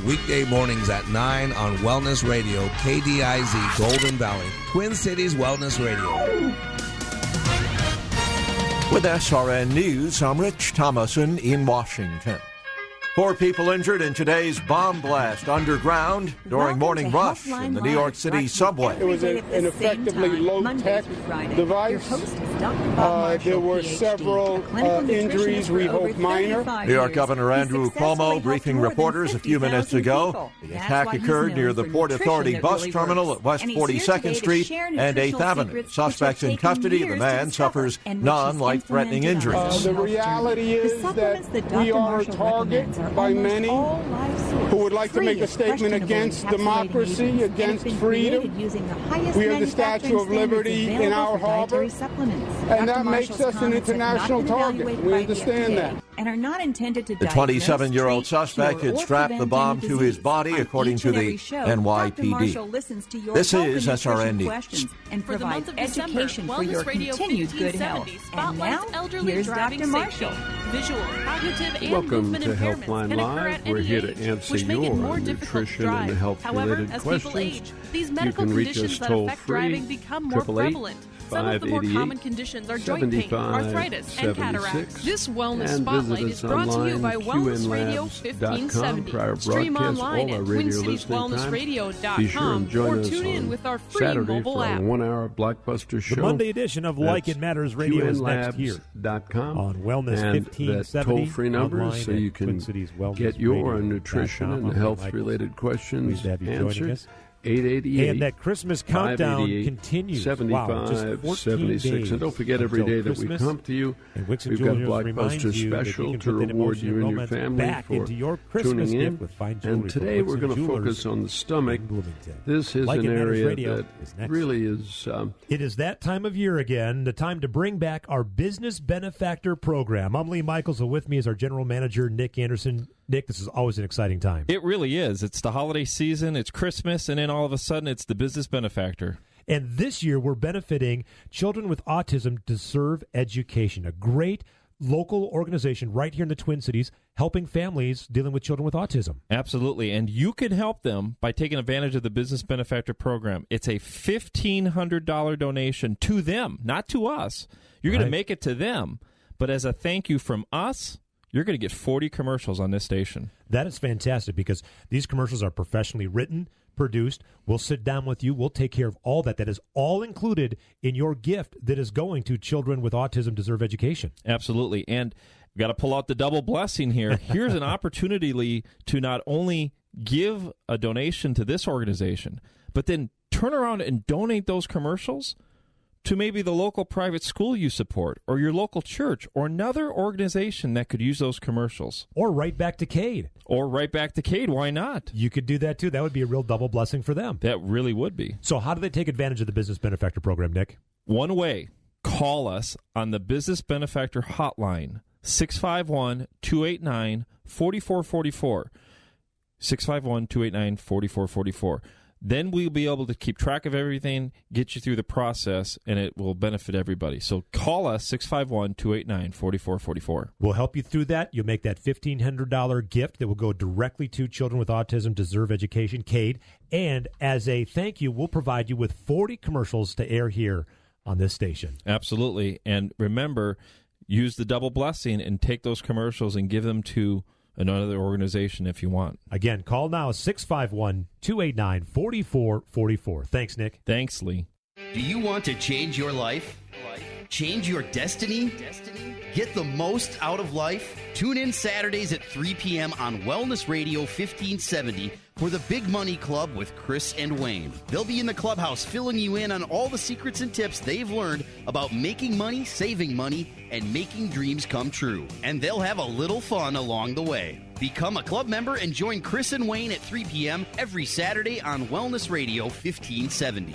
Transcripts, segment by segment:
Weekday mornings at 9 on Wellness Radio, KDIZ Golden Valley, Twin Cities Wellness Radio. With SRN News, I'm Rich Thomason in Washington. Four people injured in today's bomb blast underground during morning rush in the New York City subway. It was a, an effectively low-tech device. Uh, there were several uh, injuries, we hope minor. New York Governor Andrew Cuomo briefing reporters a few minutes ago. The attack occurred near the Port Authority bus terminal at West 42nd Street and 8th Avenue. Suspects in custody. The man suffers non-life-threatening injuries. Uh, the reality is that we are a target by many who would like to make a statement against democracy, against freedom. We have the Statue of Liberty in our harbor, and that makes us an international target. We understand that and are not intended to The 27 year old suspect had strapped the bomb to his body, according to the NYPD. This is SRN News. And provides education for your continued good health. And now, here's Dr. Marshall. Visual, cognitive, and Welcome movement to impairments Healthline can Live. We're here to answer which make it your more difficult to nutrition and drive. health-related However, as people questions. age, these You medical can reach conditions us that toll affect free, driving become more prevalent. Some of the more common conditions are joint pain, arthritis, and cataracts. This wellness And spotlight is brought to you by Wellness Radio QNLabs.com. 1570. Stream online at radio listening time. TwinCitiesWellnessRadio.com sure or tune in with our free Saturday mobile app. one-hour blockbuster show. The Monday edition of Like It Matters Radio is next here QNLabs.com. on Wellness and 1570 that toll-free number so you can get your nutrition and health-related questions Pleased to have you joining answered. Us. 888 And that Christmas countdown continues. 75, wow, just 14 76. days And don't forget every day that we come to you. And Wixon We've got a Jewelers reminds blockbuster you that you special to reward you and your family back for into your Christmas tuning in. gift with fine jewelry and today we're going to focus on the stomach. This is Like an area Radio that is really is. Um, It is that time of year again, the time to bring back our business benefactor program. I'm Lee Michaels, and with me is our general manager, Nick Anderson. Nick, this is always an exciting time. It really is. It's the holiday season, it's Christmas, and then all of a sudden it's the business benefactor. And this year, we're benefiting Children with Autism Deserve Education, a great local organization right here in the Twin Cities helping families dealing with children with autism. Absolutely. And you can help them by taking advantage of the business benefactor program. It's a $1,500 donation to them, not to us. You're going to make it to them. But as a thank you from us, you're going to get 40 commercials on this station. That is fantastic because these commercials are professionally written, produced. We'll sit down with you. We'll take care of all that. That is all included in your gift that is going to Children with Autism Deserve Education. Absolutely. And got to pull out the double blessing here. Here's an opportunity, Lee, to not only give a donation to this organization, but then turn around and donate those commercials to maybe the local private school you support or your local church or another organization that could use those commercials. Or right back to Cade. Or right back to Cade. Why not? You could do that too. That would be a real double blessing for them. That really would be. So, how do they take advantage of the business benefactor program, Nick? One way call us on the Business Benefactor Hotline, 651 289 4444. 651 289 4444. Then we'll be able to keep track of everything, get you through the process, and it will benefit everybody. So call us 651 289 4444. We'll help you through that. You'll make that $1,500 gift that will go directly to Children with Autism Deserve Education, CADE. And as a thank you, we'll provide you with 40 commercials to air here on this station. Absolutely. And remember, use the double blessing and take those commercials and give them to another organization if you want. Again, call now 651 289 4444. Thanks, Nick. Thanks, Lee. Do you want to change your life? Change your destiny? Get the most out of life? Tune in Saturdays at 3 p.m. on Wellness Radio 1570 for the Big Money Club with Chris and Wayne. They'll be in the clubhouse filling you in on all the secrets and tips they've learned about making money, saving money, and making dreams come true. And they'll have a little fun along the way. Become a club member and join Chris and Wayne at 3 p.m. every Saturday on Wellness Radio 1570.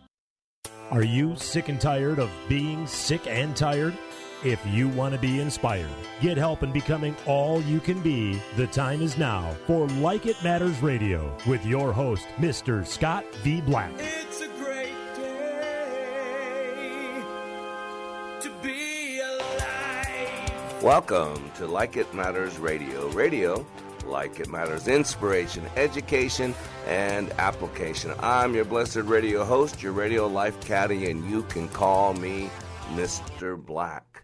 Are you sick and tired of being sick and tired? If you want to be inspired, get help in becoming all you can be, the time is now for Like It Matters Radio with your host, Mr. Scott V. Black. It's a great day to be alive. Welcome to Like It Matters Radio. Radio, like it matters, inspiration, education, and application. I'm your blessed radio host, your radio life caddy, and you can call me Mr. Black.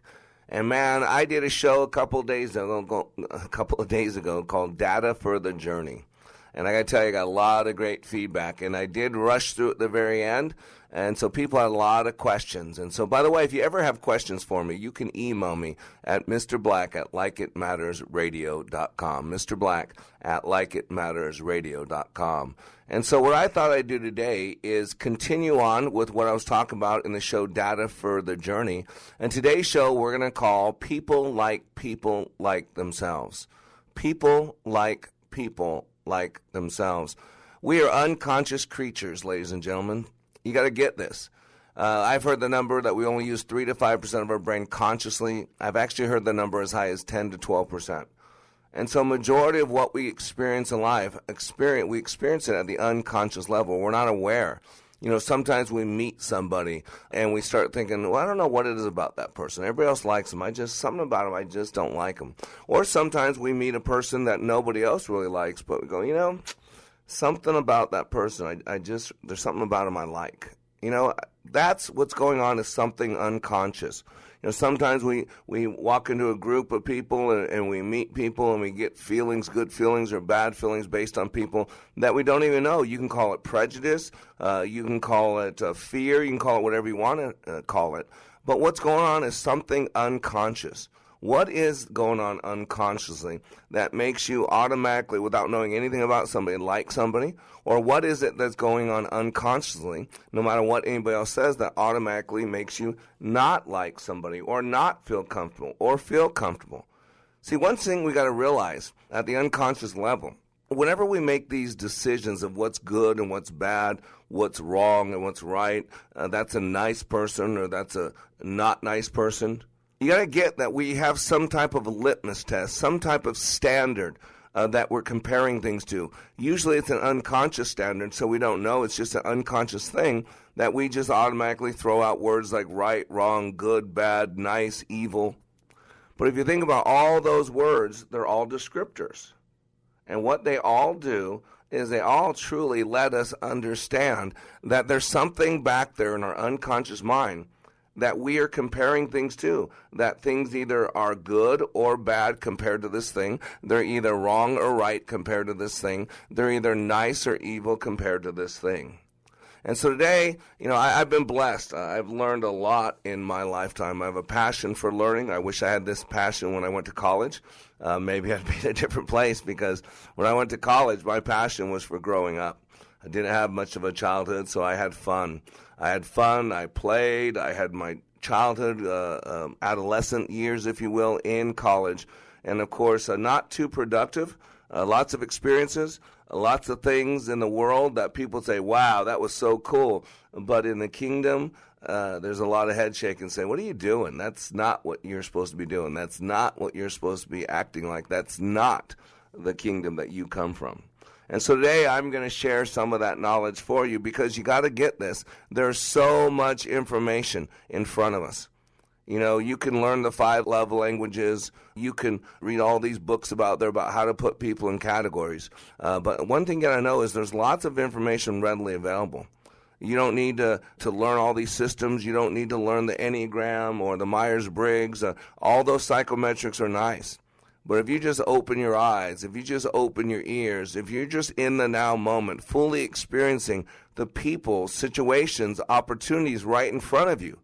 And man, I did a show a couple days ago, a couple of days ago called "Data for the Journey," and I got to tell you, I got a lot of great feedback. And I did rush through at the very end, and so people had a lot of questions. And so, by the way, if you ever have questions for me, you can email me at Mr. Black at likeitmattersradio.com. Mr. Black at likeitmattersradio.com. And so, what I thought I'd do today is continue on with what I was talking about in the show Data for the Journey. And today's show, we're going to call People Like People Like Themselves. People like people like themselves. We are unconscious creatures, ladies and gentlemen. You got to get this. Uh, I've heard the number that we only use 3 to 5% of our brain consciously. I've actually heard the number as high as 10 to 12%. And so, majority of what we experience in life, experience we experience it at the unconscious level. We're not aware. You know, sometimes we meet somebody and we start thinking, well, I don't know what it is about that person. Everybody else likes them. I just, something about them, I just don't like them. Or sometimes we meet a person that nobody else really likes, but we go, you know, something about that person, I, I just, there's something about him I like. You know, that's what's going on is something unconscious. You know, sometimes we, we walk into a group of people and, and, we meet people and we get feelings, good feelings or bad feelings based on people that we don't even know. You can call it prejudice, uh, you can call it uh, fear, you can call it whatever you want to uh, call it. But what's going on is something unconscious. What is going on unconsciously that makes you automatically, without knowing anything about somebody, like somebody? Or what is it that's going on unconsciously, no matter what anybody else says, that automatically makes you not like somebody, or not feel comfortable, or feel comfortable? See, one thing we got to realize at the unconscious level whenever we make these decisions of what's good and what's bad, what's wrong and what's right, uh, that's a nice person or that's a not nice person, you got to get that we have some type of a litmus test, some type of standard uh, that we're comparing things to. Usually it's an unconscious standard, so we don't know. It's just an unconscious thing that we just automatically throw out words like right, wrong, good, bad, nice, evil. But if you think about all those words, they're all descriptors. And what they all do is they all truly let us understand that there's something back there in our unconscious mind that we are comparing things to. That things either are good or bad compared to this thing. They're either wrong or right compared to this thing. They're either nice or evil compared to this thing. And so today, you know, I, have been blessed. I've learned a lot in my lifetime. I have a passion for learning. I wish I had this passion when I went to college. Uh, maybe I'd be in a different place because when I went to college, my passion was for growing up. I didn't have much of a childhood, so I had fun. I had fun. I played. I had my childhood, uh, um, adolescent years, if you will, in college. And of course, uh, not too productive. Uh, lots of experiences, lots of things in the world that people say, wow, that was so cool. But in the kingdom, uh, there's a lot of head shaking saying, what are you doing? That's not what you're supposed to be doing. That's not what you're supposed to be acting like. That's not the kingdom that you come from. And so today I'm going to share some of that knowledge for you because you got to get this. There's so much information in front of us. You know, you can learn the five love languages. You can read all these books about there about how to put people in categories. Uh, but one thing you gotta know is there's lots of information readily available. You don't need to, to learn all these systems. You don't need to learn the Enneagram or the Myers Briggs. Uh, all those psychometrics are nice. But if you just open your eyes, if you just open your ears, if you're just in the now moment, fully experiencing the people, situations, opportunities right in front of you,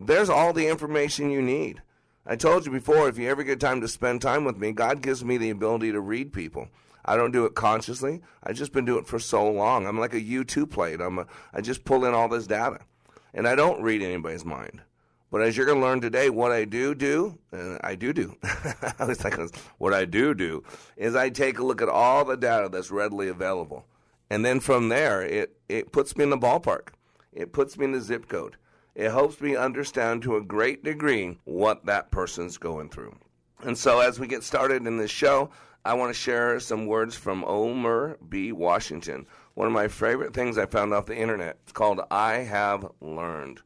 there's all the information you need. I told you before, if you ever get time to spend time with me, God gives me the ability to read people. I don't do it consciously. I've just been doing it for so long. I'm like a U2 plate. I'm a, I just pull in all this data. And I don't read anybody's mind. But as you're going to learn today, what I do do, and I do do, like, what I do do is I take a look at all the data that's readily available. And then from there, it, it puts me in the ballpark. It puts me in the zip code. It helps me understand to a great degree what that person's going through. And so as we get started in this show, I want to share some words from Omer B. Washington. One of my favorite things I found off the internet. It's called I Have Learned.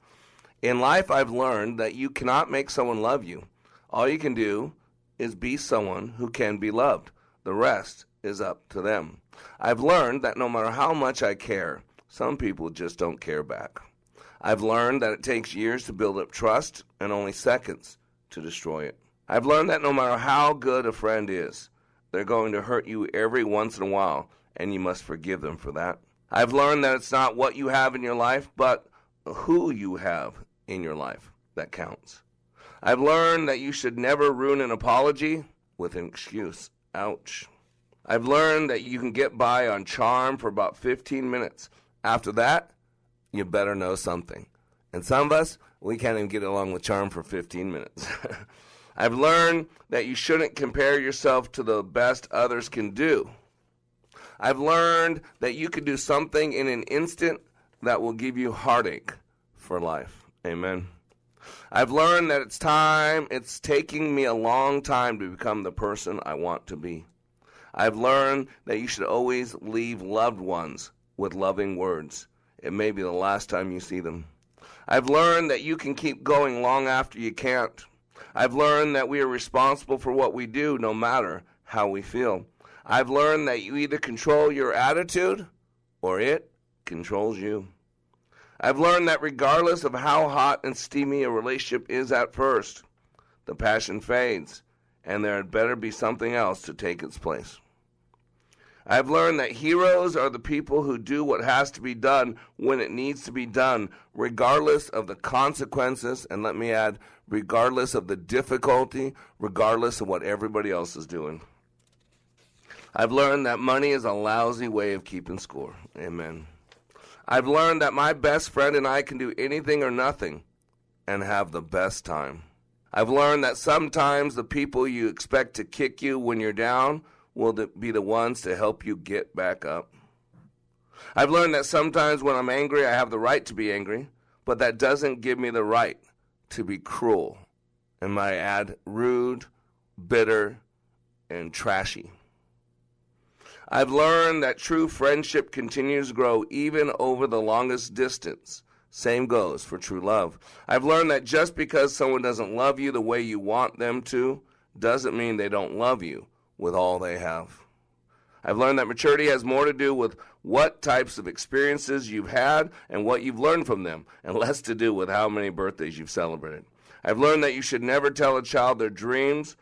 In life, I've learned that you cannot make someone love you. All you can do is be someone who can be loved. The rest is up to them. I've learned that no matter how much I care, some people just don't care back. I've learned that it takes years to build up trust and only seconds to destroy it. I've learned that no matter how good a friend is, they're going to hurt you every once in a while, and you must forgive them for that. I've learned that it's not what you have in your life, but who you have in your life that counts. I've learned that you should never ruin an apology with an excuse. Ouch. I've learned that you can get by on charm for about 15 minutes. After that, you better know something. And some of us, we can't even get along with charm for 15 minutes. I've learned that you shouldn't compare yourself to the best others can do. I've learned that you can do something in an instant that will give you heartache for life. Amen. I've learned that it's time, it's taking me a long time to become the person I want to be. I've learned that you should always leave loved ones with loving words. It may be the last time you see them. I've learned that you can keep going long after you can't. I've learned that we are responsible for what we do no matter how we feel. I've learned that you either control your attitude or it controls you. I've learned that regardless of how hot and steamy a relationship is at first, the passion fades, and there had better be something else to take its place. I've learned that heroes are the people who do what has to be done when it needs to be done, regardless of the consequences, and let me add, regardless of the difficulty, regardless of what everybody else is doing. I've learned that money is a lousy way of keeping score. Amen. I've learned that my best friend and I can do anything or nothing and have the best time. I've learned that sometimes the people you expect to kick you when you're down will be the ones to help you get back up. I've learned that sometimes when I'm angry, I have the right to be angry, but that doesn't give me the right to be cruel. And I add rude, bitter, and trashy. I've learned that true friendship continues to grow even over the longest distance. Same goes for true love. I've learned that just because someone doesn't love you the way you want them to doesn't mean they don't love you with all they have. I've learned that maturity has more to do with what types of experiences you've had and what you've learned from them, and less to do with how many birthdays you've celebrated. I've learned that you should never tell a child their dreams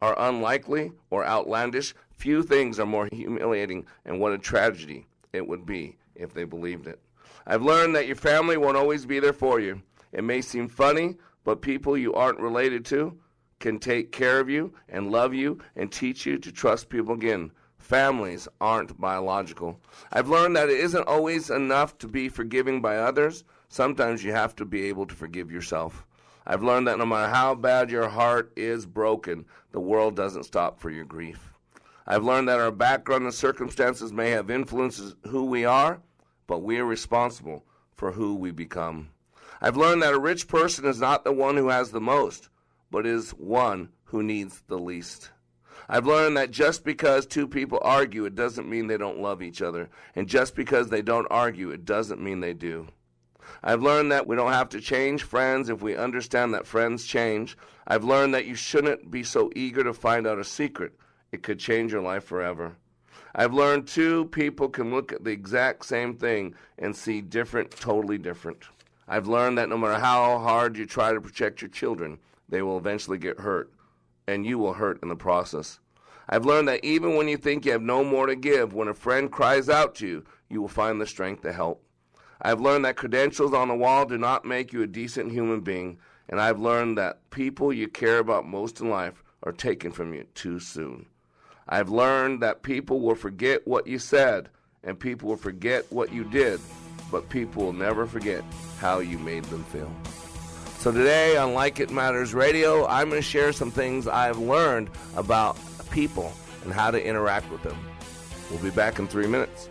are unlikely or outlandish Few things are more humiliating, and what a tragedy it would be if they believed it. I've learned that your family won't always be there for you. It may seem funny, but people you aren't related to can take care of you and love you and teach you to trust people again. Families aren't biological. I've learned that it isn't always enough to be forgiving by others. Sometimes you have to be able to forgive yourself. I've learned that no matter how bad your heart is broken, the world doesn't stop for your grief. I've learned that our background and circumstances may have influenced who we are, but we are responsible for who we become. I've learned that a rich person is not the one who has the most, but is one who needs the least. I've learned that just because two people argue, it doesn't mean they don't love each other. And just because they don't argue, it doesn't mean they do. I've learned that we don't have to change friends if we understand that friends change. I've learned that you shouldn't be so eager to find out a secret. It could change your life forever. I've learned two people can look at the exact same thing and see different, totally different. I've learned that no matter how hard you try to protect your children, they will eventually get hurt, and you will hurt in the process. I've learned that even when you think you have no more to give, when a friend cries out to you, you will find the strength to help. I've learned that credentials on the wall do not make you a decent human being, and I've learned that people you care about most in life are taken from you too soon. I've learned that people will forget what you said, and people will forget what you did, but people will never forget how you made them feel. So today on Like It Matters Radio, I'm going to share some things I've learned about people and how to interact with them. We'll be back in three minutes.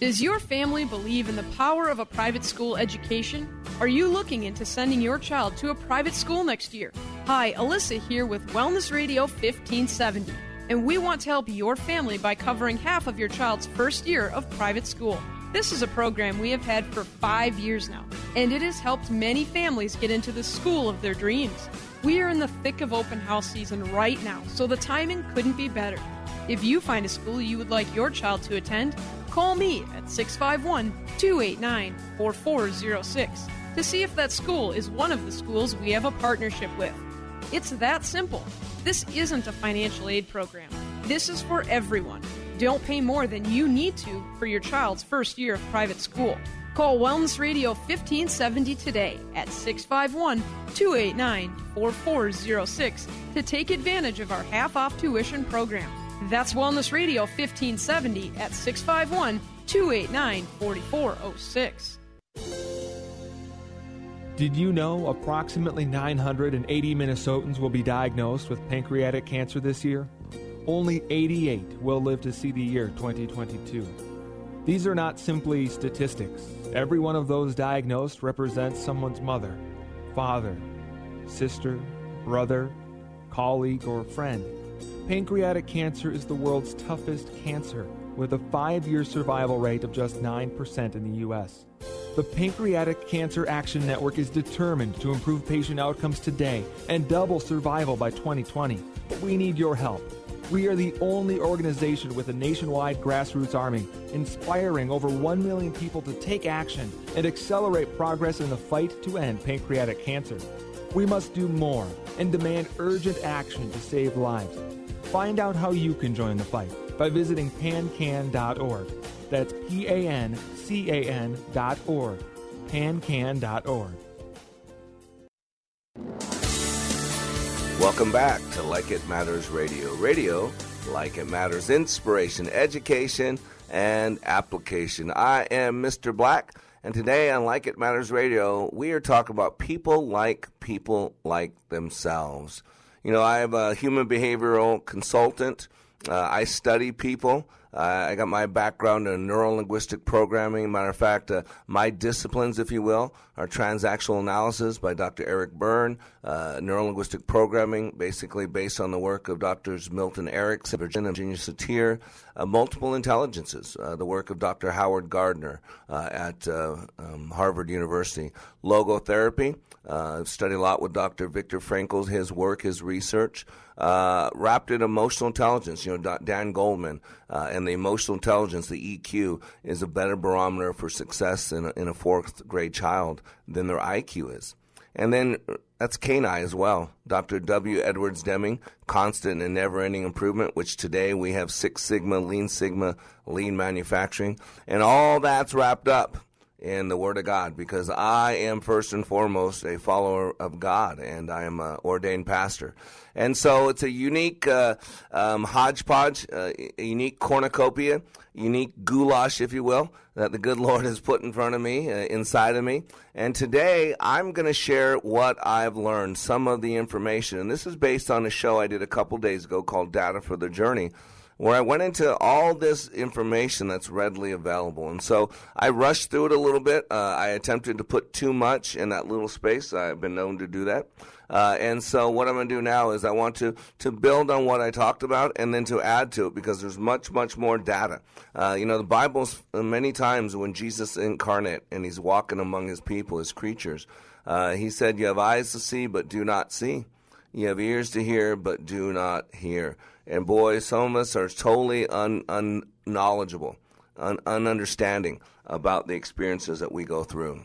Does your family believe in the power of a private school education? Are you looking into sending your child to a private school next year? Hi, Alyssa here with Wellness Radio 1570, and we want to help your family by covering half of your child's first year of private school. This is a program we have had for five years now, and it has helped many families get into the school of their dreams. We are in the thick of open house season right now, so the timing couldn't be better. If you find a school you would like your child to attend, call me at 651 289 4406 to see if that school is one of the schools we have a partnership with. It's that simple. This isn't a financial aid program. This is for everyone. Don't pay more than you need to for your child's first year of private school. Call Wellness Radio 1570 today at 651 289 4406 to take advantage of our half off tuition program. That's Wellness Radio 1570 at 651 289 4406. Did you know approximately 980 Minnesotans will be diagnosed with pancreatic cancer this year? Only 88 will live to see the year 2022. These are not simply statistics. Every one of those diagnosed represents someone's mother, father, sister, brother, colleague, or friend. Pancreatic cancer is the world's toughest cancer, with a five year survival rate of just 9% in the U.S. The Pancreatic Cancer Action Network is determined to improve patient outcomes today and double survival by 2020. But we need your help. We are the only organization with a nationwide grassroots army, inspiring over 1 million people to take action and accelerate progress in the fight to end pancreatic cancer. We must do more and demand urgent action to save lives. Find out how you can join the fight by visiting pancan.org. That's P A N C A N dot org. Pancan.org. Welcome back to Like It Matters Radio. Radio, like it matters, inspiration, education, and application. I am Mr. Black, and today on Like It Matters Radio, we are talking about people like people like themselves. You know, I am a human behavioral consultant. Uh, I study people. Uh, I got my background in neuro linguistic programming. Matter of fact, uh, my disciplines, if you will, are transactional analysis by Dr. Eric Berne, uh, neuro linguistic programming, basically based on the work of Drs. Milton Erickson, Virginia, Virginia Satir, multiple intelligences, uh, the work of Dr. Howard Gardner uh, at um, Harvard University, logotherapy. Uh, studied a lot with Dr. Viktor Frankl, his work, his research. Uh, wrapped in emotional intelligence, you know, Dan Goleman uh, and and the emotional intelligence, the EQ, is a better barometer for success in a, in a fourth grade child than their IQ is. And then uh, that's CANI as well. Dr. W. Edwards Deming, constant and never ending improvement, which today we have Six Sigma, Lean Sigma, Lean Manufacturing. And all that's wrapped up in the Word of God because I am first and foremost a follower of God and I am an ordained pastor. And so it's a unique uh, um, hodgepodge, uh, a unique cornucopia, unique goulash, if you will, that the good Lord has put in front of me, uh, inside of me. And today I'm going to share what I've learned, some of the information. And this is based on a show I did a couple days ago called Data for the Journey where I went into all this information that's readily available. And so I rushed through it a little bit. Uh, I attempted to put too much in that little space. I've been known to do that. Uh, and so what I'm going to do now is I want to, to build on what I talked about and then to add to it because there's much, much more data. Uh, you know, the Bible's uh, many times when Jesus incarnate and he's walking among his people, his creatures, uh, he said, you have eyes to see, but do not see. You have ears to hear, but do not hear. And boy, some of us are totally un, unknowledgeable, un, ununderstanding about the experiences that we go through.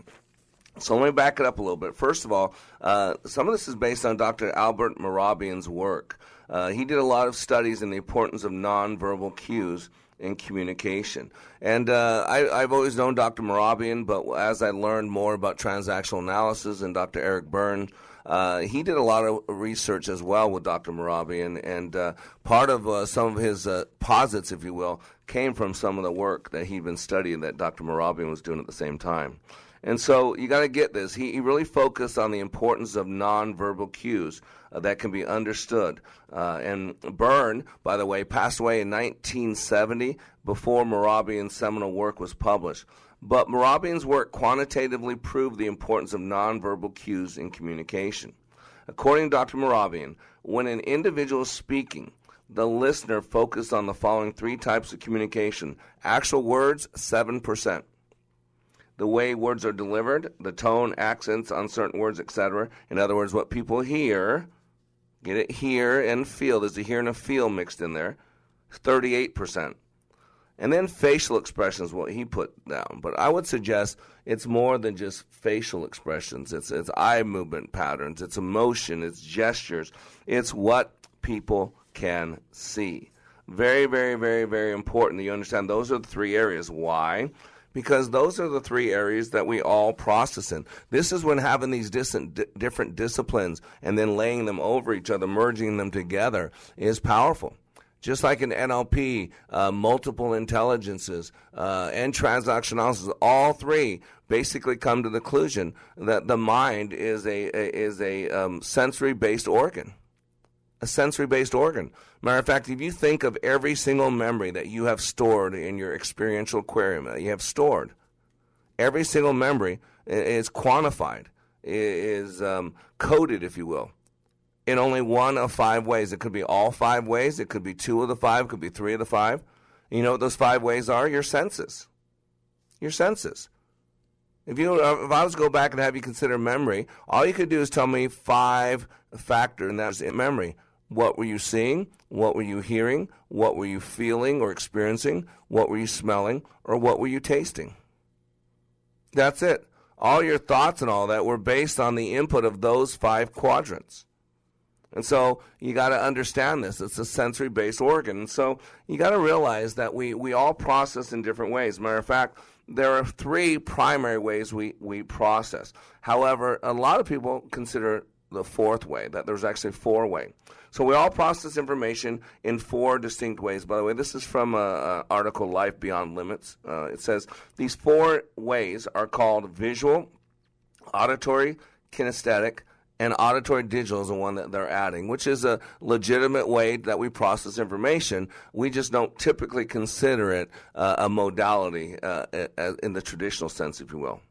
So let me back it up a little bit. First of all, uh, some of this is based on Dr. Albert Mehrabian's work. Uh, he did a lot of studies in the importance of nonverbal cues in communication. And uh, I, have always known Dr. Mehrabian, but as I learned more about transactional analysis and Dr. Eric Berne, uh, he did a lot of research as well with Dr. Mehrabian, and uh, part of uh, some of his uh, posits, if you will, came from some of the work that he'd been studying that Dr. Mehrabian was doing at the same time. And so you got to get this. He, he, really focused on the importance of nonverbal cues uh, that can be understood. Uh, and Berne, by the way, passed away in 1970 before Mehrabian's seminal work was published. But Mehrabian's work quantitatively proved the importance of nonverbal cues in communication. According to Dr. Mehrabian, when an individual is speaking, the listener focused on the following three types of communication actual words, 7%. The way words are delivered, the tone, accents on certain words, etc. In other words, what people hear, get it, hear and feel. There's a hear and a feel mixed in there, 38%. And then facial expressions, what he put down. But I would suggest it's more than just facial expressions. It's it's eye movement patterns, it's emotion, it's gestures, it's what people can see. Very, very, very, very important that you understand those are the three areas. Why? Because those are the three areas that we all process in. This is when having these distant, different disciplines and then laying them over each other, merging them together, is powerful just like in NLP, uh, multiple intelligences, uh, and transaction analysis, all three basically come to the conclusion that the mind is a, a is a um, sensory based organ, a sensory based organ. Matter of fact, if you think of every single memory that you have stored in your experiential aquarium, that you have stored, every single memory is quantified, is um, coded, if you will in only one of five ways. It could be all five ways. It could be two of the five. It could be three of the five. You know what those five ways are? Your senses. Your senses. If you uh, if I was to go back and have you consider memory, all you could do is tell me five factor, and that's memory. What were you seeing? What were you hearing? What were you feeling or experiencing? What were you smelling? Or what were you tasting? That's it. All your thoughts and all that were based on the input of those five quadrants. And so you got to understand this. It's a sensory based organ. And so you got to realize that we, we all process in different ways. Matter of fact, there are three primary ways we, we process. However, a lot of people consider the fourth way, that there's actually four way. So we all process information in four distinct ways. By the way, this is from an article, Life Beyond Limits. Uh, it says these four ways are called visual, auditory, kinesthetic, and auditory digital is the one that they're adding, which is a legitimate way that we process information. We just don't typically consider it uh, a modality uh, in the traditional sense, if you will.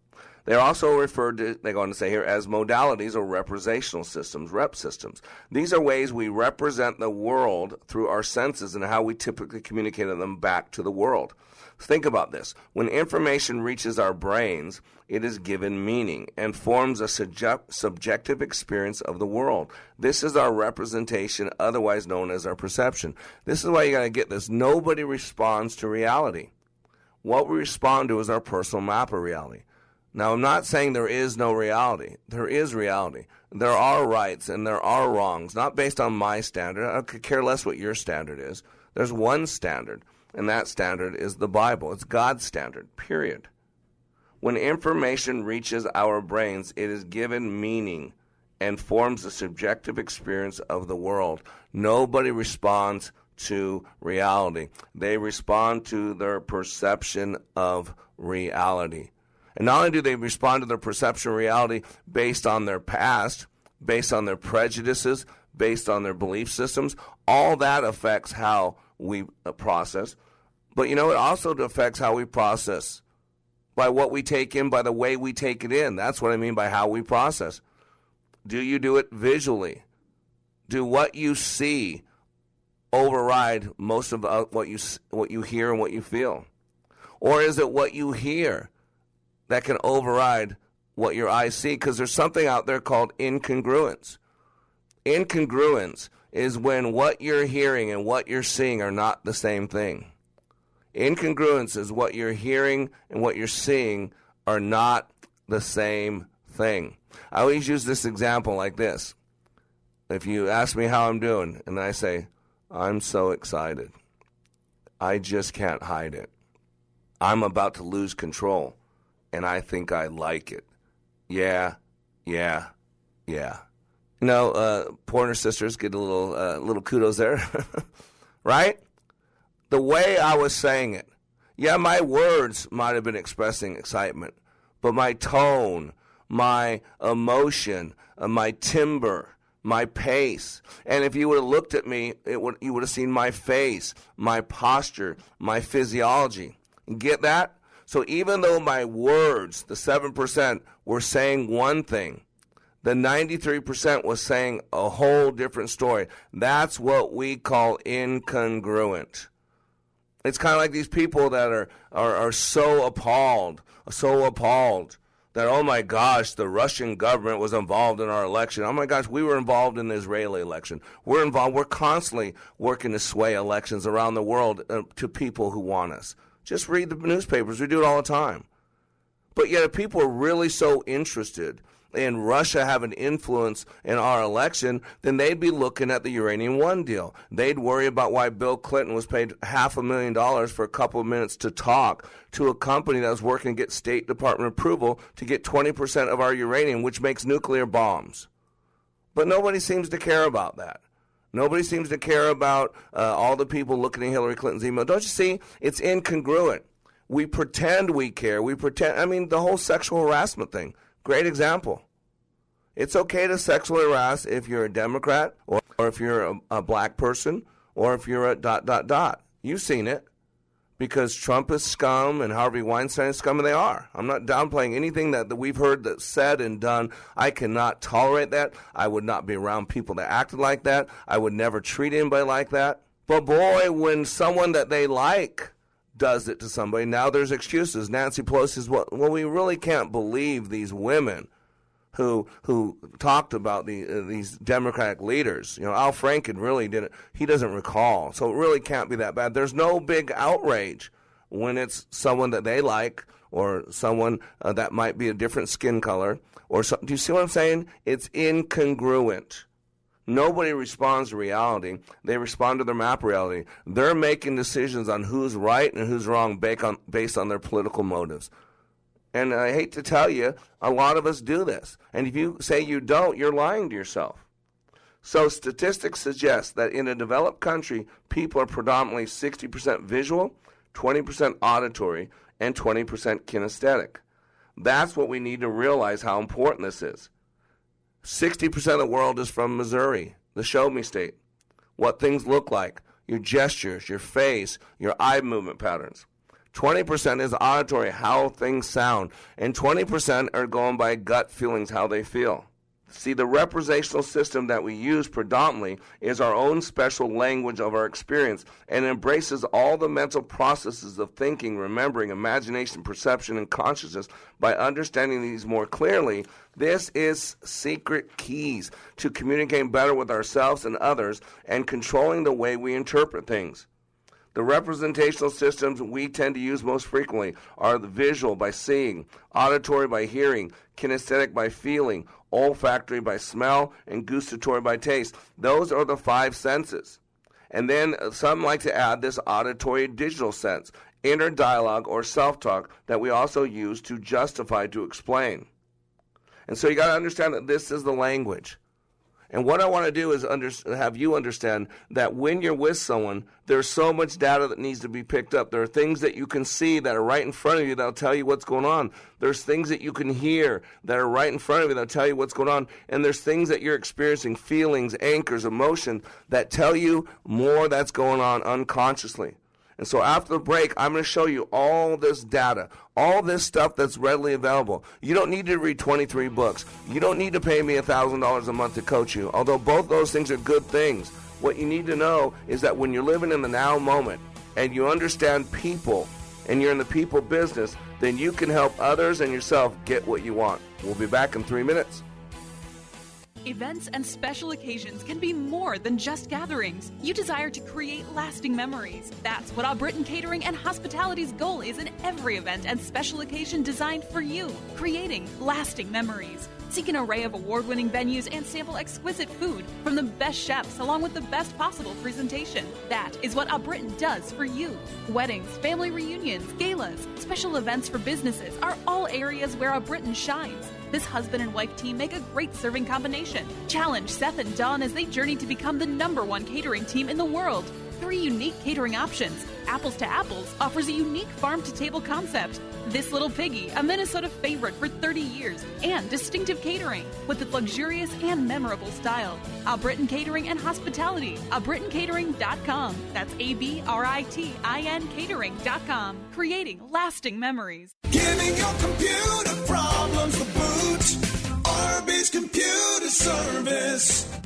They're also referred to, they go on to say here, as modalities or representational systems, rep systems. These are ways we represent the world through our senses and how we typically communicate them back to the world. Think about this. When information reaches our brains, it is given meaning and forms a subject, subjective experience of the world. This is our representation, otherwise known as our perception. This is why you got to get this. Nobody responds to reality. What we respond to is our personal map of reality. Now, I'm not saying there is no reality. There is reality. There are rights and there are wrongs, not based on my standard. I could care less what your standard is. There's one standard, and that standard is the Bible. It's God's standard, period. When information reaches our brains, it is given meaning and forms a subjective experience of the world. Nobody responds to reality, they respond to their perception of reality. And not only do they respond to their perception of reality based on their past, based on their prejudices, based on their belief systems, all that affects how we process. But you know, it also affects how we process by what we take in, by the way we take it in. That's what I mean by how we process. Do you do it visually? Do what you see override most of uh, what you what you hear and what you feel, or is it what you hear that can override what your eyes see because there's something out there called incongruence. Incongruence is when what you're hearing and what you're seeing are not the same thing. Incongruence is what you're hearing and what you're seeing are not the same thing. I always use this example like this. If you ask me how I'm doing, and I say, I'm so excited, I just can't hide it. I'm about to lose control and I think I like it. Yeah, yeah, yeah. You know, uh, Pointer Sisters get a little uh, little kudos there, right? The way I was saying it, yeah, my words might have been expressing excitement, but my tone, my emotion, uh, my timbre, my pace, and if you would have looked at me, it would you would have seen my face, my posture, my physiology. Get that? So even though my words, the 7%, were saying one thing, the 93% was saying a whole different story. That's what we call incongruent. It's kind of like these people that are, are, are so appalled, so appalled that, oh my gosh, the Russian government was involved in our election. Oh my gosh, we were involved in the Israeli election. We're involved, we're constantly working to sway elections around the world uh, to people who want us. Just read the newspapers. We do it all the time. But yet, if people are really so interested in Russia having influence in our election, then they'd be looking at the Uranium One deal. They'd worry about why Bill Clinton was paid half a million dollars for a couple of minutes to talk to a company that was working to get State Department approval to get 20% of our uranium, which makes nuclear bombs. But nobody seems to care about that. Nobody seems to care about uh, all the people looking at Hillary Clinton's email. Don't you see? It's incongruent. We pretend we care. We pretend. I mean, the whole sexual harassment thing. Great example. It's okay to sexually harass if you're a Democrat or, or if you're a, a black person or if you're a dot, dot, dot. You've seen it because Trump is scum and Harvey Weinstein is scum, and they are. I'm not downplaying anything that, that we've heard that said and done. I cannot tolerate that. I would not be around people that acted like that. I would never treat anybody like that. But boy, when someone that they like does it to somebody, now there's excuses. Nancy Pelosi says, well, well we really can't believe these women who who talked about the uh, these Democratic leaders. You know, Al Franken really didn't. He doesn't recall, so it really can't be that bad. There's no big outrage when it's someone that they like or someone uh, that might be a different skin color. Or so, do you see what I'm saying? It's incongruent. Nobody responds to reality. They respond to their map reality. They're making decisions on who's right and who's wrong based on, based on their political motives. And I hate to tell you, a lot of us do this. And if you say you don't, you're lying to yourself. So statistics suggest that in a developed country, people are predominantly 60% visual, 20% auditory, and 20% kinesthetic. That's what we need to realize how important this is. 60% of the world is from Missouri, the show me state. What things look like, your gestures, your face, your eye movement patterns. 20% is auditory, how things sound, and 20% are going by gut feelings, how they feel. See, the representational system that we use predominantly is our own special language of our experience and embraces all the mental processes of thinking, remembering, imagination, perception, and consciousness by understanding these more clearly. This is secret keys to communicating better with ourselves and others and controlling the way we interpret things. The representational systems we tend to use most frequently are the visual by seeing, auditory by hearing, kinesthetic by feeling, olfactory by smell, and gustatory by taste. Those are the five senses. And then uh, some like to add this auditory digital sense, inner dialogue or self talk that we also use to justify, to explain. And so you got to understand that this is the language. And what I want to do is under, have you understand that when you're with someone, there's so much data that needs to be picked up. There are things that you can see that are right in front of you that'll tell you what's going on. There's things that you can hear that are right in front of you that'll tell you what's going on. And there's things that you're experiencing, feelings, anchors, emotions that tell you more that's going on unconsciously. And so after the break, I'm going to show you all this data, all this stuff that's readily available. You don't need to read 23 books. You don't need to pay me $1,000 a month to coach you, although both those things are good things. What you need to know is that when you're living in the now moment and you understand people and you're in the people business, then you can help others and yourself get what you want. We'll be back in three minutes. Events and special occasions can be more than just gatherings. You desire to create lasting memories. That's what our Britain Catering and Hospitality's goal is in every event and special occasion designed for you, creating lasting memories. Seek an array of award winning venues and sample exquisite food from the best chefs along with the best possible presentation. That is what A Britain does for you. Weddings, family reunions, galas, special events for businesses are all areas where A Britain shines. This husband and wife team make a great serving combination. Challenge Seth and Dawn as they journey to become the number one catering team in the world. Three unique catering options. Apples to Apples offers a unique farm to table concept. This Little Piggy, a Minnesota favorite for 30 years, and distinctive catering with its luxurious and memorable style. A Britain Catering and Hospitality, abritancatering.com. That's A B R I T I N catering.com. Creating lasting memories. Giving your computer problems the boot. RB's Computer Service.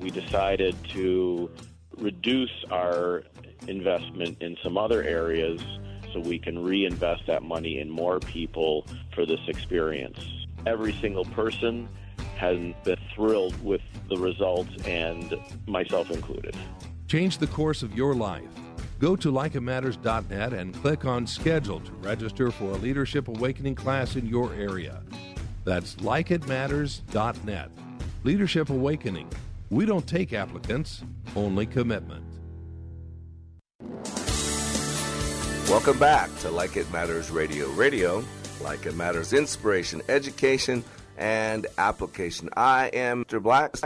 we decided to reduce our investment in some other areas so we can reinvest that money in more people for this experience. Every single person has been thrilled with the results, and myself included. Change the course of your life. Go to likeitmatters.net and click on Schedule to register for a Leadership Awakening class in your area. That's likeitmatters.net. Leadership Awakening. We don't take applicants, only commitment. Welcome back to Like It Matters Radio. Radio, like it matters, inspiration, education, and application. I am Mr. Black,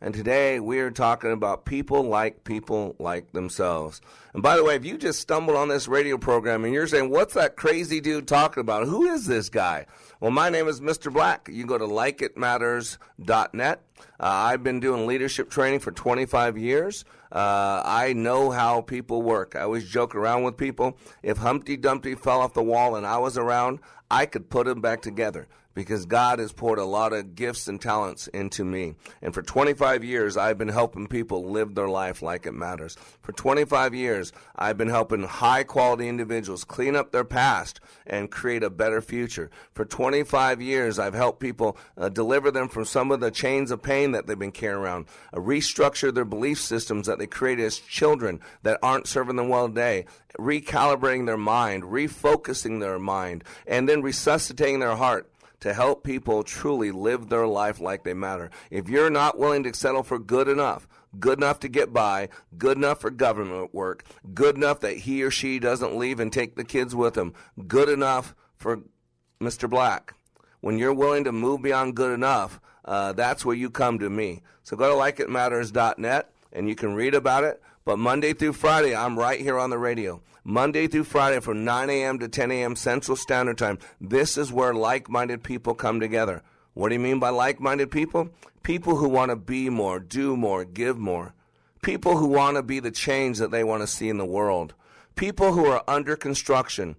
And today we are talking about people like people like themselves. And by the way, if you just stumbled on this radio program and you're saying, what's that crazy dude talking about? Who is this guy? Well, my name is Mr. Black. You go to likeitmatters.net. Uh, I've been doing leadership training for 25 years. Uh, I know how people work. I always joke around with people. If Humpty Dumpty fell off the wall and I was around, I could put him back together because God has poured a lot of gifts and talents into me. And for 25 years, I've been helping people live their life like it matters. For 25 years, I've been helping high quality individuals clean up their past and create a better future. For 25 years, I've helped people uh, deliver them from some of the chains of pain that they've been carrying around, uh, restructure their belief systems that they created as children that aren't serving them well today, recalibrating their mind, refocusing their mind, and then resuscitating their heart to help people truly live their life like they matter. If you're not willing to settle for good enough, good enough to get by, good enough for government work, good enough that he or she doesn't leave and take the kids with him, good enough for Mr. Black. When you're willing to move beyond good enough, uh, that's where you come to me. So go to likeitmatters.net and you can read about it. But Monday through Friday, I'm right here on the radio. Monday through Friday from 9 a.m. to 10 a.m. Central Standard Time. This is where like minded people come together. What do you mean by like minded people? People who want to be more, do more, give more. People who want to be the change that they want to see in the world. People who are under construction,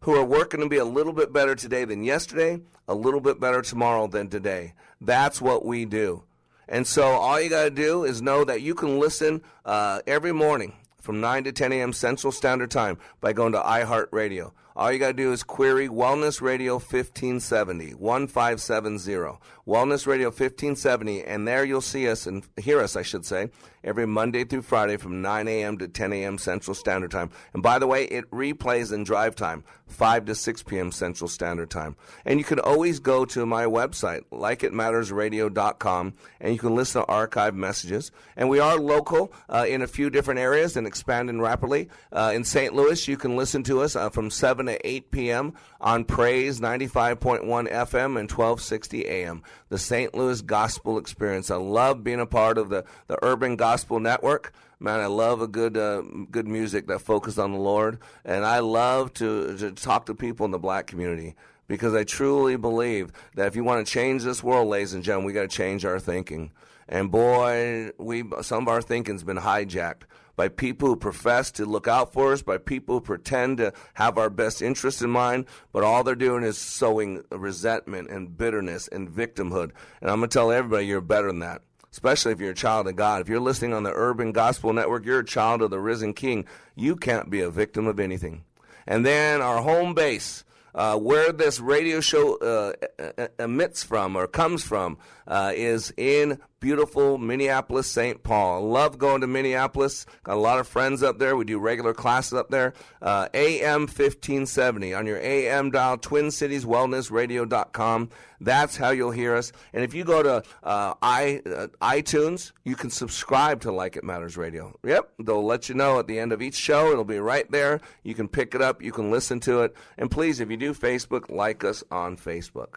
who are working to be a little bit better today than yesterday, a little bit better tomorrow than today. That's what we do. And so all you got to do is know that you can listen uh, every morning from 9 to 10 a.m. Central Standard Time by going to iHeartRadio. All you got to do is query Wellness Radio 1570, 1570. Wellness Radio 1570, and there you'll see us and hear us, I should say, every Monday through Friday from 9 a.m. to 10 a.m. Central Standard Time. And by the way, it replays in drive time, 5 to 6 p.m. Central Standard Time. And you can always go to my website, likeitmattersradio.com, and you can listen to archive messages. And we are local uh, in a few different areas and expanding rapidly. Uh, in St. Louis, you can listen to us uh, from 7 to 8 p.m. on Praise 95.1 FM and 1260 AM the St. Louis Gospel Experience. I love being a part of the, the Urban Gospel Network. Man, I love a good uh, good music that focuses on the Lord, and I love to, to talk to people in the black community because I truly believe that if you want to change this world, ladies and gentlemen, we got to change our thinking. And boy, we some of our thinking's been hijacked by people who profess to look out for us, by people who pretend to have our best interests in mind, but all they're doing is sowing resentment and bitterness and victimhood. And I'm going to tell everybody you're better than that. Especially if you're a child of God. If you're listening on the Urban Gospel Network, you're a child of the risen King. You can't be a victim of anything. And then our home base, uh, where this radio show uh, emits from or comes from uh, is in beautiful Minneapolis, St. Paul. I love going to Minneapolis. Got a lot of friends up there. We do regular classes up there. Uh, AM 1570 on your AM dial, TwinCitiesWellnessRadio.com. That's how you'll hear us. And if you go to uh, I, uh, iTunes, you can subscribe to Like It Matters Radio. Yep, they'll let you know at the end of each show. It'll be right there. You can pick it up. You can listen to it. And please, if you do Facebook, like us on Facebook.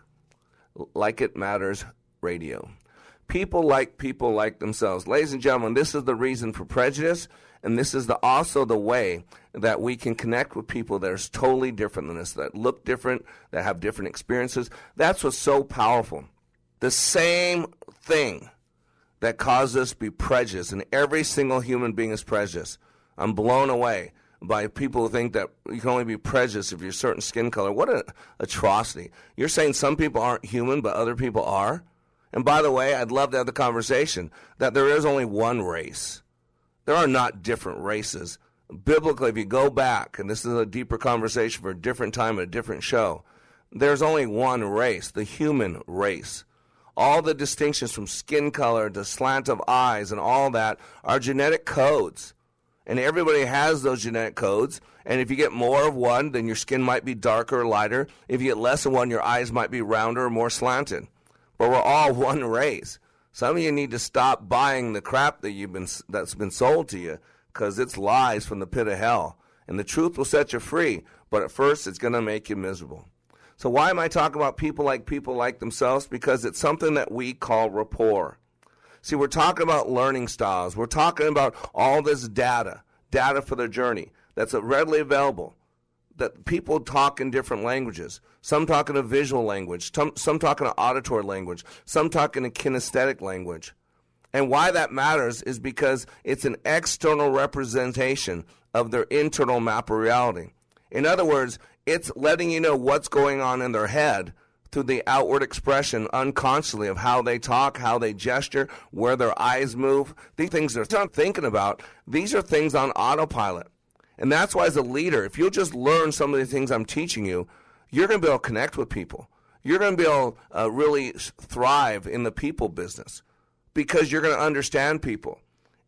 Like It Matters Radio. People like people like themselves. Ladies and gentlemen, this is the reason for prejudice, and this is the, also the way that we can connect with people that are totally different than us, that look different, that have different experiences. That's what's so powerful. The same thing that causes us to be prejudiced, and every single human being is prejudiced. I'm blown away by people who think that you can only be prejudiced if you're a certain skin color. What an atrocity. You're saying some people aren't human, but other people are? And by the way, I'd love to have the conversation that there is only one race. There are not different races. Biblically, if you go back, and this is a deeper conversation for a different time, a different show, there's only one race, the human race. All the distinctions from skin color to slant of eyes and all that are genetic codes. And everybody has those genetic codes. And if you get more of one, then your skin might be darker or lighter. If you get less of one, your eyes might be rounder or more slanted but we're all one race. Some of you need to stop buying the crap that you've been that's been sold to you because it's lies from the pit of hell. And the truth will set you free, but at first it's going to make you miserable. So why am I talking about people like people like themselves? Because it's something that we call rapport. See, we're talking about learning styles. We're talking about all this data, data for the journey that's readily available. That people talk in different languages. Some talk in a visual language, some, some talk in an auditory language, some talk in a kinesthetic language. And why that matters is because it's an external representation of their internal map of reality. In other words, it's letting you know what's going on in their head through the outward expression unconsciously of how they talk, how they gesture, where their eyes move. These things they're not thinking about. These are things on autopilot. And that's why, as a leader, if you'll just learn some of the things I'm teaching you, you're going to be able to connect with people. You're going to be able to uh, really thrive in the people business because you're going to understand people.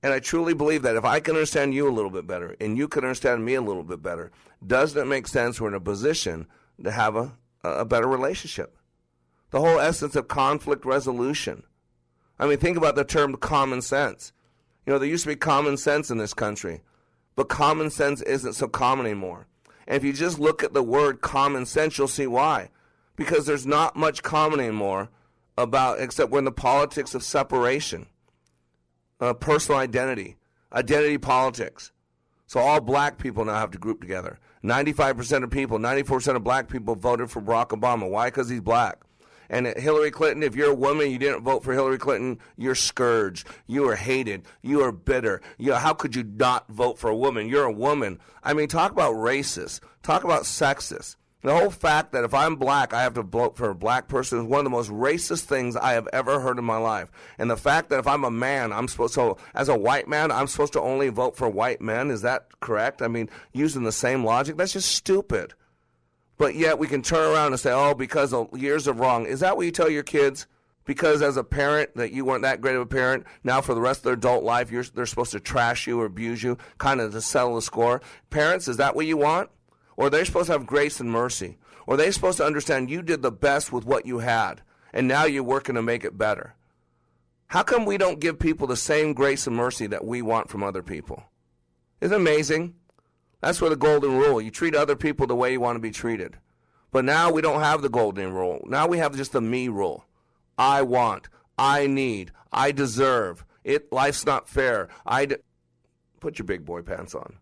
And I truly believe that if I can understand you a little bit better and you can understand me a little bit better, doesn't it make sense we're in a position to have a, a better relationship? The whole essence of conflict resolution. I mean, think about the term common sense. You know, there used to be common sense in this country, but common sense isn't so common anymore. And if you just look at the word common sense, you'll see why. Because there's not much common anymore about, except we're in the politics of separation, uh, personal identity, identity politics. So all black people now have to group together. 95% of people, 94% of black people voted for Barack Obama. Why? Because he's black. And Hillary Clinton, if you're a woman, you didn't vote for Hillary Clinton, you're scourged. You are hated. You are bitter. You how could you not vote for a woman? You're a woman. I mean, talk about racist. Talk about sexist. The whole fact that if I'm black, I have to vote for a black person is one of the most racist things I have ever heard in my life. And the fact that if I'm a man, I'm supposed to, as a white man, I'm supposed to only vote for white men, is that correct? I mean, using the same logic, that's just stupid. But yet we can turn around and say, oh, because of years of wrong. Is that what you tell your kids? Because as a parent, that you weren't that great of a parent, now for the rest of their adult life, they're supposed to trash you or abuse you, kind of to settle the score. Parents, is that what you want? Or they're supposed to have grace and mercy? Or they're supposed to understand you did the best with what you had, and now you're working to make it better? How come we don't give people the same grace and mercy that we want from other people? Isn't amazing? That's where the golden rule. You treat other people the way you want to be treated. But now we don't have the golden rule. Now we have just the me rule. I want. I need. I deserve. It. Life's not fair. I. D- Put your big boy pants on.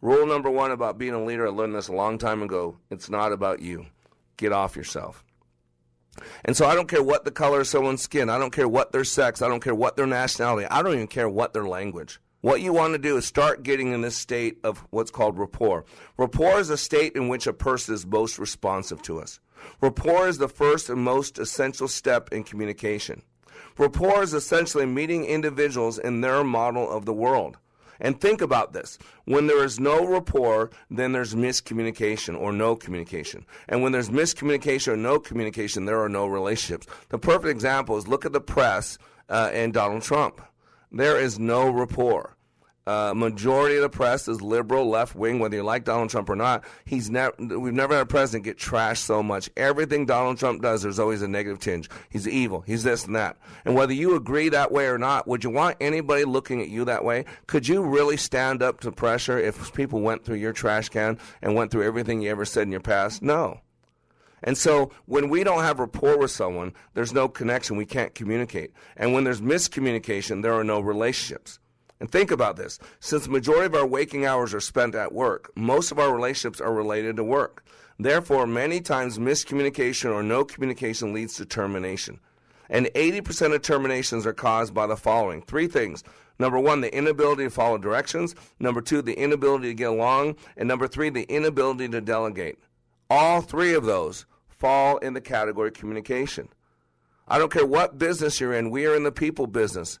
Rule number one about being a leader, I learned this a long time ago. It's not about you. Get off yourself. And so I don't care what the color of someone's skin. I don't care what their sex. I don't care what their nationality. I don't even care what their language. What you want to do is start getting in this state of what's called rapport. Rapport is a state in which a person is most responsive to us. Rapport is the first and most essential step in communication. Rapport is essentially meeting individuals in their model of the world. And think about this. When there is no rapport, then there's miscommunication or no communication. And when there's miscommunication or no communication, there are no relationships. The perfect example is look at the press uh, and Donald Trump there is no rapport. Uh, majority of the press is liberal, left wing. Whether you like Donald Trump or not, he's never. We've never had a president get trashed so much. Everything Donald Trump does, there's always a negative tinge. He's evil. He's this and that. And whether you agree that way or not, would you want anybody looking at you that way? Could you really stand up to pressure if people went through your trash can and went through everything you ever said in your past? No. And so when we don't have rapport with someone, there's no connection. We can't communicate. And when there's miscommunication, there are no relationships. And think about this. Since the majority of our waking hours are spent at work, most of our relationships are related to work. Therefore, many times miscommunication or no communication leads to termination. And 80% of terminations are caused by the following three things. Number one, the inability to follow directions. Number two, the inability to get along. And number three, the inability to delegate. All three of those fall in the category of communication. I don't care what business you're in, we are in the people business.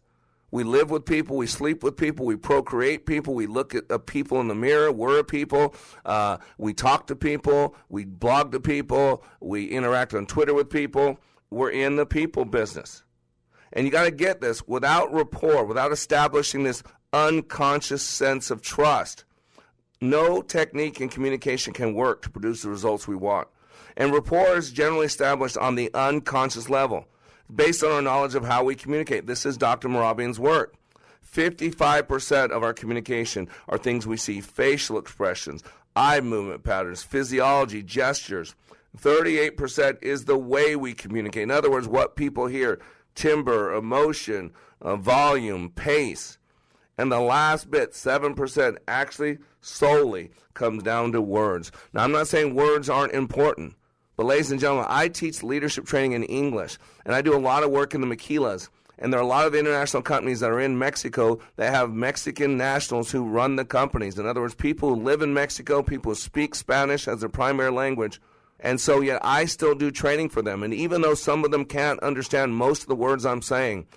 We live with people, we sleep with people, we procreate people, we look at people in the mirror, we're a people, uh, we talk to people, we blog to people, we interact on Twitter with people. We're in the people business. And you got to get this without rapport, without establishing this unconscious sense of trust. No technique in communication can work to produce the results we want. And rapport is generally established on the unconscious level, based on our knowledge of how we communicate. This is Dr. Mehrabian's work. 55% of our communication are things we see facial expressions, eye movement patterns, physiology, gestures. 38% is the way we communicate. In other words, what people hear. timbre, emotion, uh, volume, pace. And the last bit, 7%, actually solely comes down to words. Now, I'm not saying words aren't important, but ladies and gentlemen, I teach leadership training in English, and I do a lot of work in the maquilas. And there are a lot of international companies that are in Mexico that have Mexican nationals who run the companies. In other words, people who live in Mexico, people who speak Spanish as their primary language. And so, yet I still do training for them. And even though some of them can't understand most of the words I'm saying,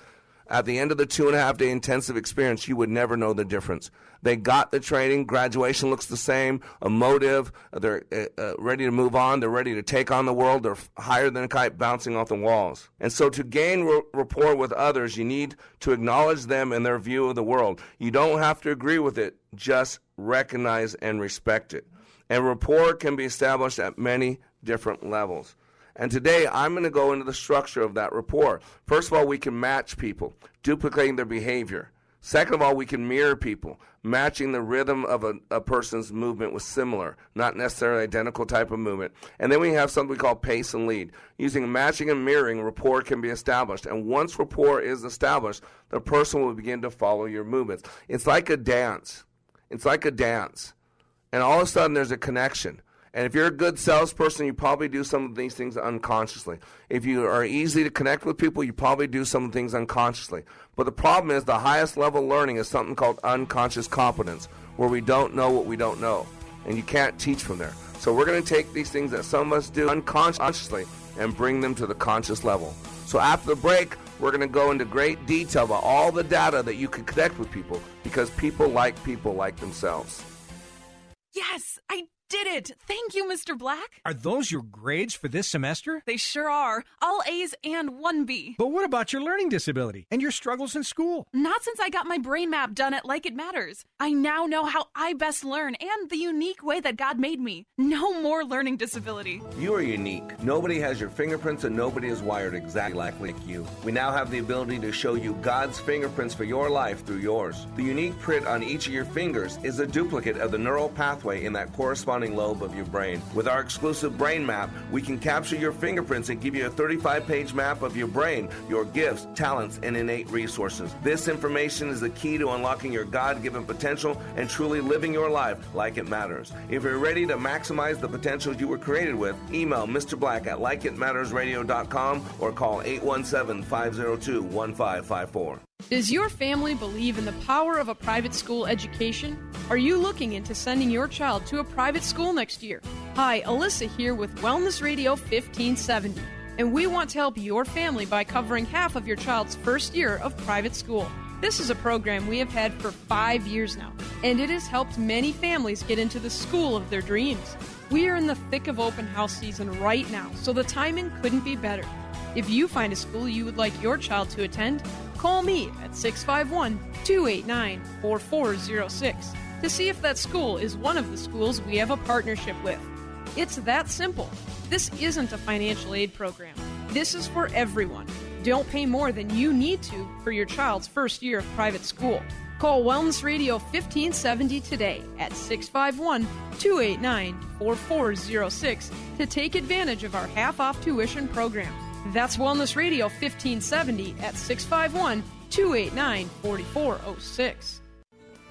at the end of the two and a half day intensive experience, you would never know the difference. They got the training. Graduation looks the same. Emotive. They're uh, uh, ready to move on. They're ready to take on the world. They're higher than a kite bouncing off the walls. And so, to gain r- rapport with others, you need to acknowledge them and their view of the world. You don't have to agree with it, just recognize and respect it. And rapport can be established at many different levels. And today I'm going to go into the structure of that rapport. First of all, we can match people, duplicating their behavior. Second of all, we can mirror people, matching the rhythm of a, a, person's movement with similar, not necessarily identical type of movement. And then we have something we call pace and lead. Using matching and mirroring, rapport can be established. And once rapport is established, the person will begin to follow your movements. It's like a dance. It's like a dance. And all of a sudden, there's a connection. And if you're a good salesperson, you probably do some of these things unconsciously. If you are easy to connect with people, you probably do some things unconsciously. But the problem is the highest level learning is something called unconscious competence, where we don't know what we don't know. And you can't teach from there. So we're going to take these things that some of us do unconsciously and bring them to the conscious level. So after the break, we're going to go into great detail about all the data that you can connect with people because people like people like themselves. Yes, I did it! Thank you, Mr. Black. Are those your grades for this semester? They sure are. All A's and one B. But what about your learning disability and your struggles in school? Not since I got my brain map done at Like It Matters. I now know how I best learn and the unique way that God made me. No more learning disability. You are unique. Nobody has your fingerprints and nobody is wired exactly like you. We now have the ability to show you God's fingerprints for your life through yours. The unique print on each of your fingers is a duplicate of the neural pathway in that corresponding lobe of your brain. With our exclusive brain map, we can capture your fingerprints and give you a 35 page map of your brain, your gifts, talents, and innate resources. This information is the key to unlocking your God given potential and truly living your life like it matters. If you're ready to maximize the potential you were created with, email Mr. Black at likeitmattersradio.com or call 817 502 1554. Does your family believe in the power of a private school education? Are you looking into sending your child to a private school next year? Hi, Alyssa here with Wellness Radio 1570, and we want to help your family by covering half of your child's first year of private school. This is a program we have had for five years now, and it has helped many families get into the school of their dreams. We are in the thick of open house season right now, so the timing couldn't be better. If you find a school you would like your child to attend, call me at 651 289 4406 to see if that school is one of the schools we have a partnership with. It's that simple. This isn't a financial aid program. This is for everyone. Don't pay more than you need to for your child's first year of private school. Call Wellness Radio 1570 today at 651 289 4406 to take advantage of our half off tuition program. That's Wellness Radio 1570 at 651 289 4406.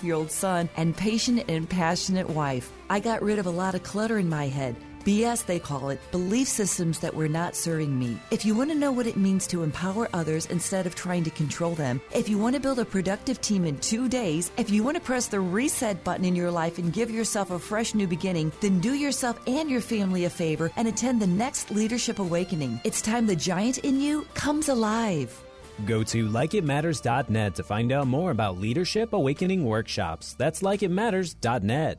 year old son, and patient and passionate wife. I got rid of a lot of clutter in my head. BS, they call it, belief systems that were not serving me. If you want to know what it means to empower others instead of trying to control them, if you want to build a productive team in two days, if you want to press the reset button in your life and give yourself a fresh new beginning, then do yourself and your family a favor and attend the next Leadership Awakening. It's time the giant in you comes alive. Go to likeitmatters.net to find out more about Leadership Awakening workshops. That's likeitmatters.net.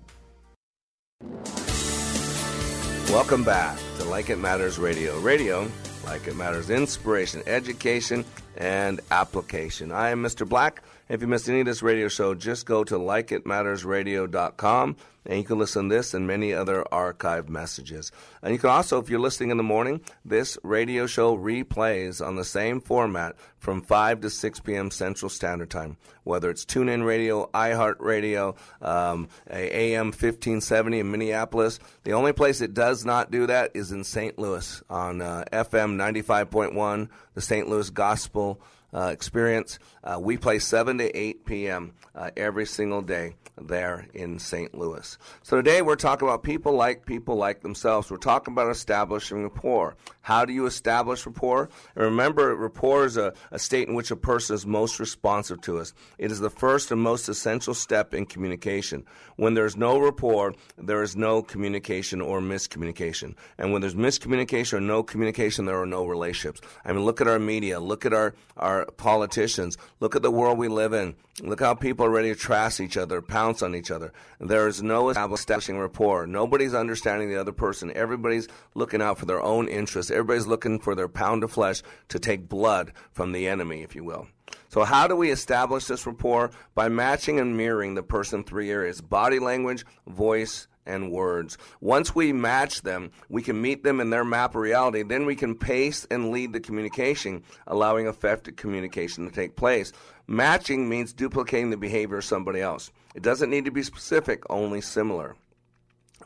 Welcome back to Like It Matters Radio. Radio, like it matters, inspiration, education, and application. I am Mr. Black. If you missed any of this radio show, just go to likeitmattersradio.com and you can listen to this and many other archived messages. And you can also, if you're listening in the morning, this radio show replays on the same format from 5 to 6 p.m. Central Standard Time. Whether it's TuneIn Radio, iHeartRadio, um, AM 1570 in Minneapolis, the only place it does not do that is in St. Louis on uh, FM 95.1, the St. Louis Gospel uh, experience. Uh, we play 7 to 8 p.m. Uh, every single day there in St. Louis. So today we're talking about people like people like themselves. We're talking about establishing rapport. How do you establish rapport? And remember, rapport is a, a state in which a person is most responsive to us. It is the first and most essential step in communication. When there's no rapport, there is no communication or miscommunication. And when there's miscommunication or no communication, there are no relationships. I mean, look at our media, look at our, our politicians, look at the world we live in. Look how people are ready to trash each other, pounce on each other. There is no establishing rapport. Nobody's understanding the other person. Everybody's looking out for their own interests. Everybody's looking for their pound of flesh to take blood from the enemy, if you will. So, how do we establish this rapport? By matching and mirroring the person three areas body language, voice, and words. Once we match them, we can meet them in their map of reality. Then we can pace and lead the communication, allowing effective communication to take place. Matching means duplicating the behavior of somebody else. It doesn't need to be specific, only similar.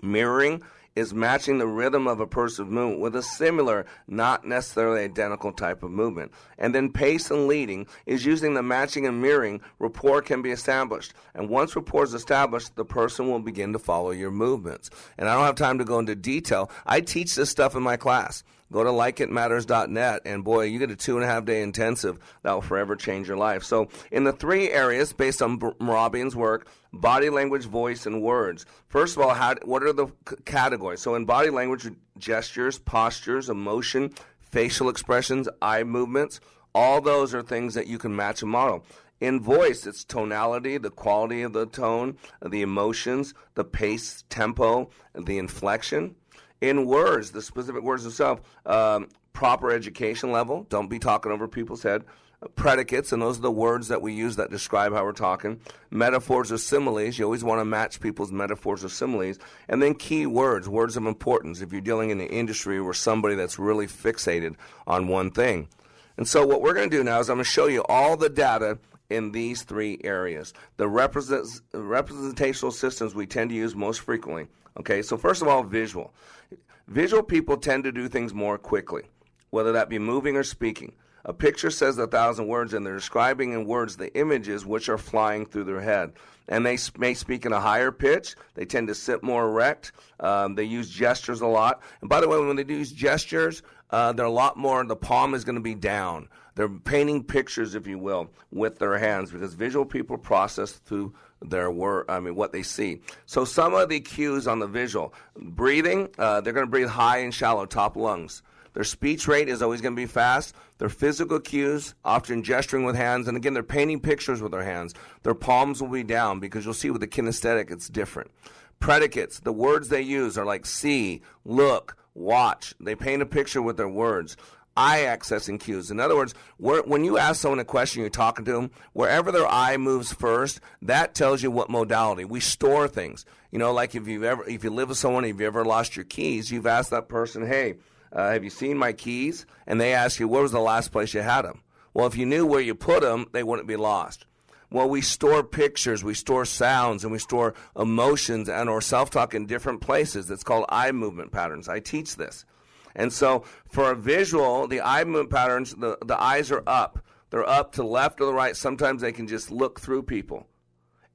Mirroring is matching the rhythm of a person's movement with a similar, not necessarily identical type of movement. And then pace and leading is using the matching and mirroring. Rapport can be established. And once rapport is established, the person will begin to follow your movements. And I don't have time to go into detail. I teach this stuff in my class. Go to likeitmatters.net, and boy, you get a two and a half day intensive that will forever change your life. So, in the three areas based on Mehrabian's work, body language, voice, and words. First of all, how, what are the c- categories? So, in body language, gestures, postures, emotion, facial expressions, eye movements, all those are things that you can match and model. In voice, it's tonality, the quality of the tone, the emotions, the pace, tempo, the inflection in words, the specific words themselves, um, proper education level. Don't be talking over people's head. Predicates, and those are the words that we use that describe how we're talking. Metaphors or similes. You always want to match people's metaphors or similes. And then key words, words of importance, if you're dealing in the industry or somebody that's really fixated on one thing. And so, what we're going to do now is I'm going to show you all the data in these three areas. The represent, representational systems we tend to use most frequently. Okay, so first of all, visual. Visual people tend to do things more quickly, whether that be moving or speaking. A picture says a thousand words, and they're describing in words the images which are flying through their head. And they may speak in a higher pitch. They tend to sit more erect. Um, they use gestures a lot. And by the way, when they do use gestures, uh, they're a lot more, the palm is going to be down. They're painting pictures, if you will, with their hands because visual people process through their work, I mean, what they see. So some of the cues on the visual breathing, uh, they're going to breathe high and shallow, top lungs. Their speech rate is always going to be fast. Their physical cues, often gesturing with hands, and again, they're painting pictures with their hands. Their palms will be down because you'll see with the kinesthetic, it's different. Predicates, the words they use are like see, look, watch. They paint a picture with their words eye accessing cues. In other words, when you ask someone a question, you're talking to them, wherever their eye moves first, that tells you what modality. We store things. You know, like if you've ever, if you live with someone, if you ever lost your keys, you've asked that person, hey, uh, have you seen my keys? And they ask you, where was the last place you had them? Well, if you knew where you put them, they wouldn't be lost. Well, we store pictures, we store sounds, and we store emotions and or self-talk in different places. That's called eye movement patterns. I teach this. And so for a visual, the eye movement patterns, the, the eyes are up. They're up to the left or the right. Sometimes they can just look through people.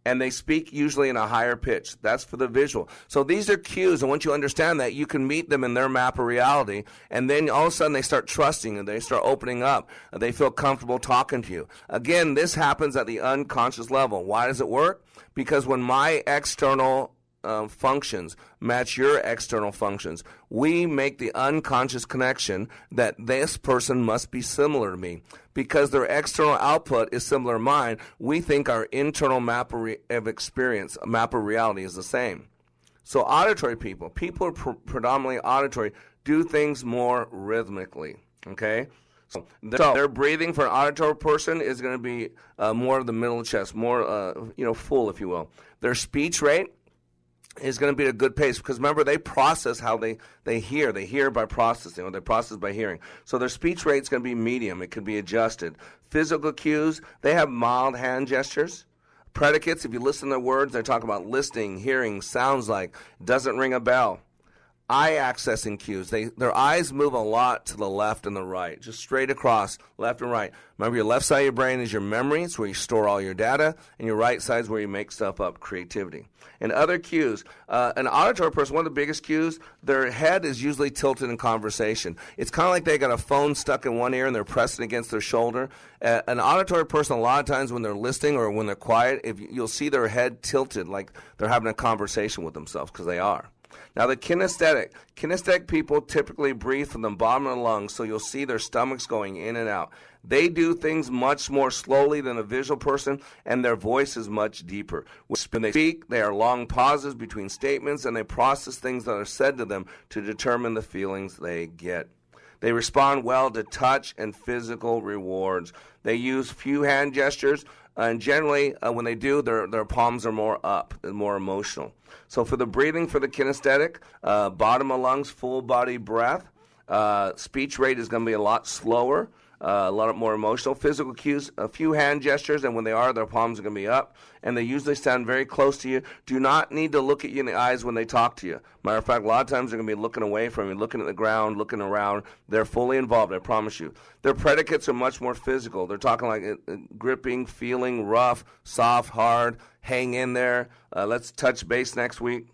And they speak usually in a higher pitch. That's for the visual. So these are cues. And once you understand that, you can meet them in their map of reality. And then all of a sudden they start trusting and they start opening up. They feel comfortable talking to you. Again, this happens at the unconscious level. Why does it work? Because when my external uh, functions match your external functions. We make the unconscious connection that this person must be similar to me. Because their external output is similar to mine, we think our internal map of, re- of experience, map of reality is the same. So, auditory people, people are pr- predominantly auditory, do things more rhythmically. Okay? So their breathing for an auditory person is going to be uh, more of the middle chest, more uh, you know full, if you will. Their speech rate is going to be at a good pace because remember they process how they, they hear. They hear by processing or they process by hearing. So their speech rate is going to be medium. It can be adjusted. Physical cues they have mild hand gestures. Predicates if you listen to their words they talk about listening hearing sounds like doesn't ring a bell eye accessing cues. They their eyes move a lot to the left and the right, just straight across, left and right. Remember, your left side of your brain is your memory, it's where you store all your data, and your right side is where you make stuff up, creativity. And other cues, uh, an auditory person, one of the biggest cues, their head is usually tilted in conversation. It's kind of like they got a phone stuck in one ear and they're pressing against their shoulder. Uh, an auditory person, a lot of times when they're listening or when they're quiet, if you'll see their head tilted, like they're having a conversation with themselves, because they are. Now, the kinesthetic. Kinesthetic people typically breathe from the bottom of the lungs, so you'll see their stomachs going in and out. They do things much more slowly than a visual person, and their voice is much deeper. When they speak, they are long pauses between statements, and they process things that are said to them to determine the feelings they get. They respond well to touch and physical rewards. They use few hand gestures, and generally, uh, when they do, their, their palms are more up, more emotional. So for the breathing, for the kinesthetic, uh, bottom of lungs, full body breath. Uh, speech rate is going to be a lot slower, uh, a lot more emotional. Physical cues, a few hand gestures, and when they are, their palms are going to be up. And they usually stand very close to you. Do not need to look at you in the eyes when they talk to you. Matter of fact, a lot of times they're going to be looking away from you, looking at the ground, looking around. They're fully involved, I promise you. Their predicates are much more physical. They're talking like uh, uh gripping, feeling, rough, soft, hard hang in there. Uh, let's touch base next week.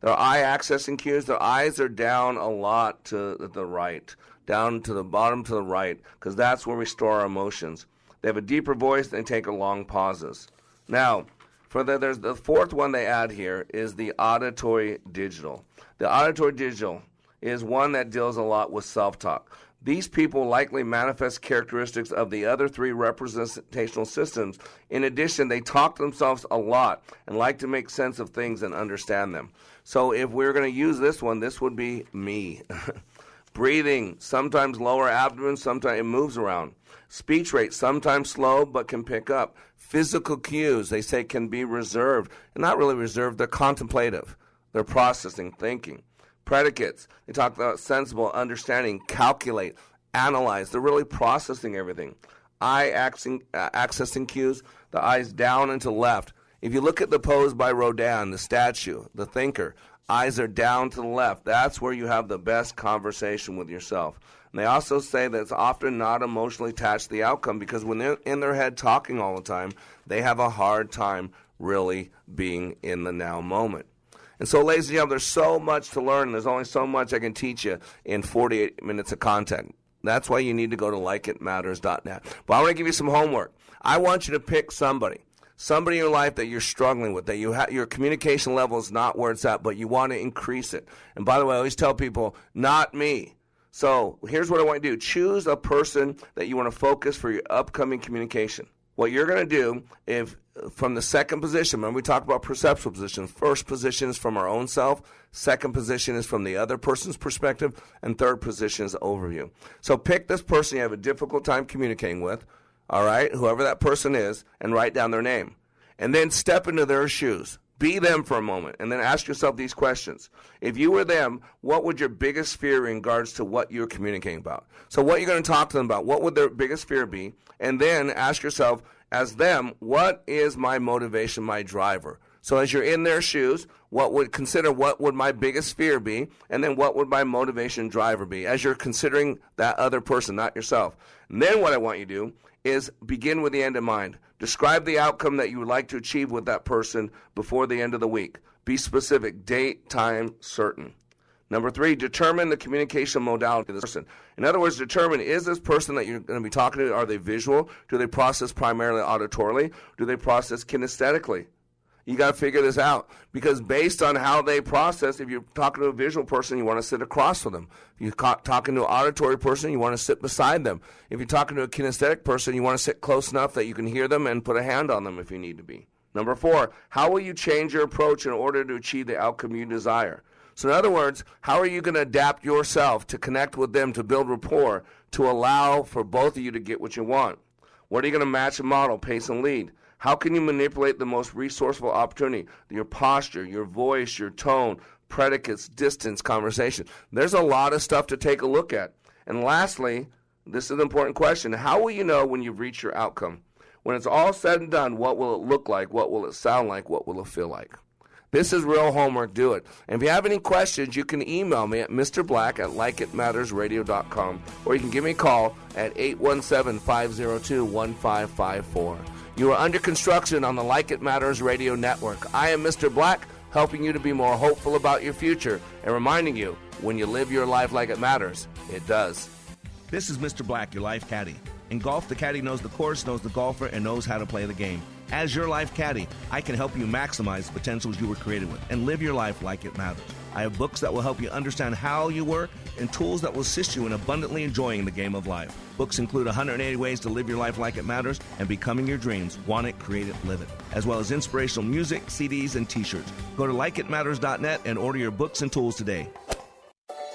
Their eye accessing cues, their eyes are down a lot to the right, down to the bottom to the right, because that's where we store our emotions. They have a deeper voice, they take long pauses. Now, for the, there's the fourth one they add here is the auditory digital. The auditory digital is one that deals a lot with self talk. These people likely manifest characteristics of the other three representational systems. In addition, they talk to themselves a lot and like to make sense of things and understand them. So, if we're going to use this one, this would be me. Breathing, sometimes lower abdomen, sometimes it moves around. Speech rate, sometimes slow but can pick up. Physical cues, they say, can be reserved. And not really reserved, they're contemplative. They're processing, thinking predicates. They talk about sensible, understanding, calculate, analyze. They're really processing everything. Eye accessing, uh, accessing cues, the eyes down and to left. If you look at the pose by Rodin, the statue, the thinker, eyes are down to the left. That's where you have the best conversation with yourself. And they also say that it's often not emotionally attached to the outcome because when they're in their head talking all the time, they have a hard time really being in the now moment. And so, ladies and gentlemen, there's so much to learn. There's only so much I can teach you in 48 minutes of content. That's why you need to go to likeitmatters.net. But I want to give you some homework. I want you to pick somebody, somebody in your life that you're struggling with, that you ha- your communication level is not where it's at, but you want to increase it. And by the way, I always tell people, not me. So here's what I want you to do choose a person that you want to focus for your upcoming communication. What you're going to do, if from the second position, when we talk about perceptual position, first position is from our own self, second position is from the other person's perspective, and third position is overview. So pick this person you have a difficult time communicating with, all right, whoever that person is, and write down their name. And then step into their shoes. Be them for a moment and then ask yourself these questions. If you were them, what would your biggest fear in regards to what you're communicating about? So, what you're going to talk to them about, what would their biggest fear be? And then ask yourself, as them, what is my motivation, my driver? So as you're in their shoes, what would consider what would my biggest fear be, and then what would my motivation driver be as you're considering that other person, not yourself. And then what I want you to do is begin with the end in mind. Describe the outcome that you would like to achieve with that person before the end of the week. Be specific, date, time, certain. Number three, determine the communication modality of this person. In other words, determine is this person that you're going to be talking to, are they visual? Do they process primarily auditorily? Do they process kinesthetically? You got to figure this out because based on how they process, if you're talking to a visual person, you want to sit across from them. If you're talking to an auditory person, you want to sit beside them. If you're talking to a kinesthetic person, you want to sit close enough that you can hear them and put a hand on them if you need to be. Number four, how will you change your approach in order to achieve the outcome you desire? So, in other words, how are you going to adapt yourself to connect with them, to build rapport, to allow for both of you to get what you want? What are you going to match and model, pace and lead? How can you manipulate the most resourceful opportunity? Your posture, your voice, your tone, predicates, distance, conversation. There's a lot of stuff to take a look at. And lastly, this is an important question. How will you know when you've reached your outcome? When it's all said and done, what will it look like? What will it sound like? What will it feel like? This is real homework. Do it. And if you have any questions, you can email me at Mr. Black at likeitmattersradio.com or you can give me a call at 817 502 1554. You are under construction on the Like It Matters radio network. I am Mr. Black, helping you to be more hopeful about your future and reminding you when you live your life like it matters, it does. This is Mr. Black, your life caddy. In golf, the caddy knows the course, knows the golfer, and knows how to play the game. As your life caddy, I can help you maximize the potentials you were created with and live your life like it matters. I have books that will help you understand how you work and tools that will assist you in abundantly enjoying the game of life. Books include 180 ways to live your life like it matters and becoming your dreams. Want it, create it, live it. As well as inspirational music, CDs, and t shirts. Go to likeitmatters.net and order your books and tools today.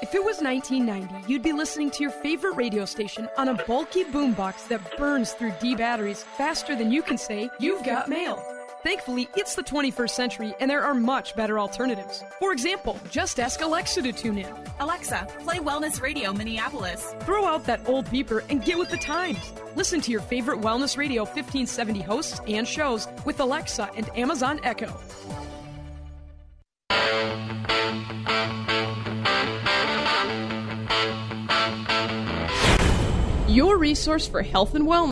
If it was 1990, you'd be listening to your favorite radio station on a bulky boombox that burns through D batteries faster than you can say, You've got mail. Thankfully, it's the 21st century and there are much better alternatives. For example, just ask Alexa to tune in. Alexa, play Wellness Radio Minneapolis. Throw out that old beeper and get with the times. Listen to your favorite Wellness Radio 1570 hosts and shows with Alexa and Amazon Echo. Your resource for health and wellness.